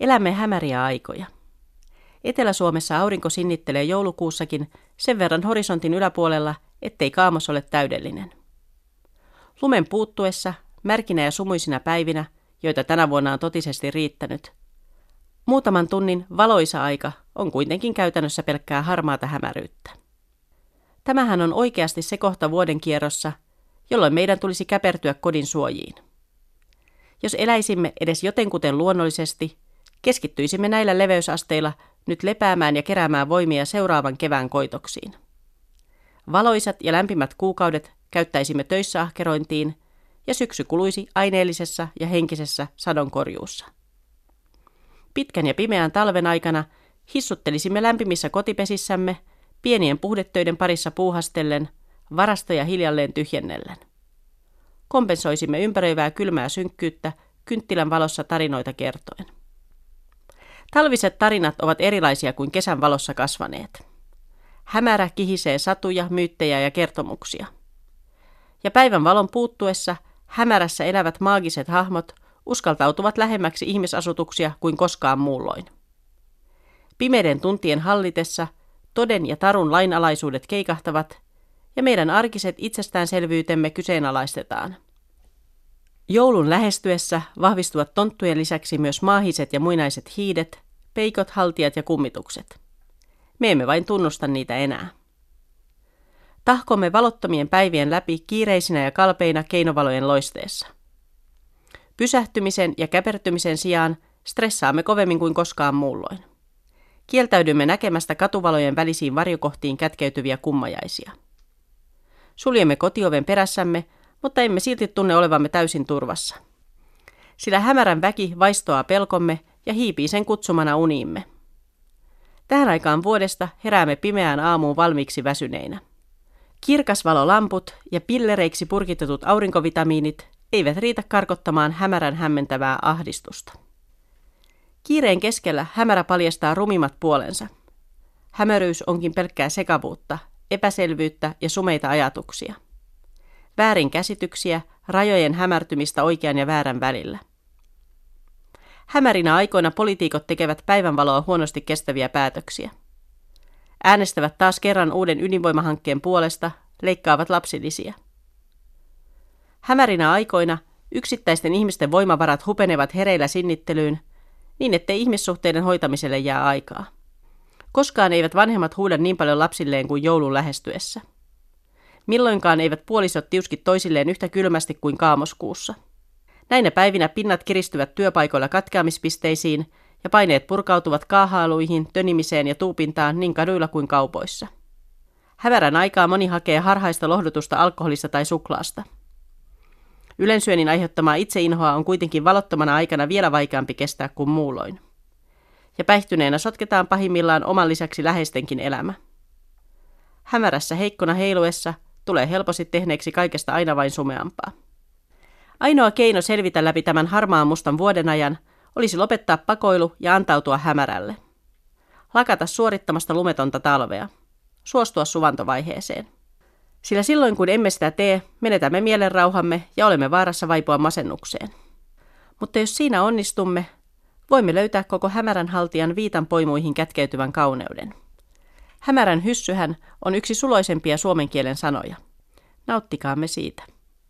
Elämme hämäriä aikoja. Etelä-Suomessa aurinko sinnittelee joulukuussakin sen verran horisontin yläpuolella, ettei kaamos ole täydellinen. Lumen puuttuessa, märkinä ja sumuisina päivinä, joita tänä vuonna on totisesti riittänyt, muutaman tunnin valoisa aika on kuitenkin käytännössä pelkkää harmaata hämäryyttä. Tämähän on oikeasti se kohta vuoden kierrossa, jolloin meidän tulisi käpertyä kodin suojiin. Jos eläisimme edes jotenkuten luonnollisesti, keskittyisimme näillä leveysasteilla nyt lepäämään ja keräämään voimia seuraavan kevään koitoksiin. Valoisat ja lämpimät kuukaudet käyttäisimme töissä ahkerointiin ja syksy kuluisi aineellisessa ja henkisessä sadonkorjuussa. Pitkän ja pimeän talven aikana hissuttelisimme lämpimissä kotipesissämme, pienien puhdetöiden parissa puuhastellen, varastoja hiljalleen tyhjennellen. Kompensoisimme ympäröivää kylmää synkkyyttä kynttilän valossa tarinoita kertoen. Talviset tarinat ovat erilaisia kuin kesän valossa kasvaneet. Hämärä kihisee satuja, myyttejä ja kertomuksia. Ja päivän valon puuttuessa hämärässä elävät maagiset hahmot uskaltautuvat lähemmäksi ihmisasutuksia kuin koskaan muulloin. Pimeiden tuntien hallitessa toden ja tarun lainalaisuudet keikahtavat ja meidän arkiset itsestäänselvyytemme kyseenalaistetaan. Joulun lähestyessä vahvistuvat tonttujen lisäksi myös maahiset ja muinaiset hiidet, peikot, haltijat ja kummitukset. Me emme vain tunnusta niitä enää. Tahkomme valottomien päivien läpi kiireisinä ja kalpeina keinovalojen loisteessa. Pysähtymisen ja käpertymisen sijaan stressaamme kovemmin kuin koskaan muulloin. Kieltäydymme näkemästä katuvalojen välisiin varjokohtiin kätkeytyviä kummajaisia. Suljemme kotioven perässämme, mutta emme silti tunne olevamme täysin turvassa. Sillä hämärän väki vaistoaa pelkomme ja hiipii sen kutsumana uniimme. Tähän aikaan vuodesta heräämme pimeään aamuun valmiiksi väsyneinä. Kirkasvalolamput ja pillereiksi purkitetut aurinkovitamiinit eivät riitä karkottamaan hämärän hämmentävää ahdistusta. Kiireen keskellä hämärä paljastaa rumimmat puolensa. Hämäryys onkin pelkkää sekavuutta, epäselvyyttä ja sumeita ajatuksia. Väärin käsityksiä, rajojen hämärtymistä oikean ja väärän välillä. Hämärinä aikoina poliitikot tekevät päivänvaloa huonosti kestäviä päätöksiä. Äänestävät taas kerran uuden ydinvoimahankkeen puolesta, leikkaavat lapsilisiä. Hämärinä aikoina yksittäisten ihmisten voimavarat hupenevat hereillä sinnittelyyn, niin ettei ihmissuhteiden hoitamiselle jää aikaa. Koskaan eivät vanhemmat huuda niin paljon lapsilleen kuin joulun lähestyessä. Milloinkaan eivät puolisot tiuski toisilleen yhtä kylmästi kuin kaamoskuussa. Näinä päivinä pinnat kiristyvät työpaikoilla katkeamispisteisiin ja paineet purkautuvat kaahaaluihin, tönimiseen ja tuupintaan niin kaduilla kuin kaupoissa. Hävärän aikaa moni hakee harhaista lohdutusta alkoholista tai suklaasta – Ylensyönnin aiheuttamaa itseinhoa on kuitenkin valottomana aikana vielä vaikeampi kestää kuin muulloin. Ja päihtyneenä sotketaan pahimmillaan oman lisäksi läheistenkin elämä. Hämärässä heikkona heiluessa tulee helposti tehneeksi kaikesta aina vain sumeampaa. Ainoa keino selvitä läpi tämän harmaan mustan vuoden ajan olisi lopettaa pakoilu ja antautua hämärälle. Lakata suorittamasta lumetonta talvea. Suostua suvantovaiheeseen. Sillä silloin kun emme sitä tee, menetämme mielenrauhamme ja olemme vaarassa vaipua masennukseen. Mutta jos siinä onnistumme, voimme löytää koko hämärän haltijan viitan poimuihin kätkeytyvän kauneuden. Hämärän hyssyhän on yksi suloisempia suomen kielen sanoja. Nauttikaamme siitä.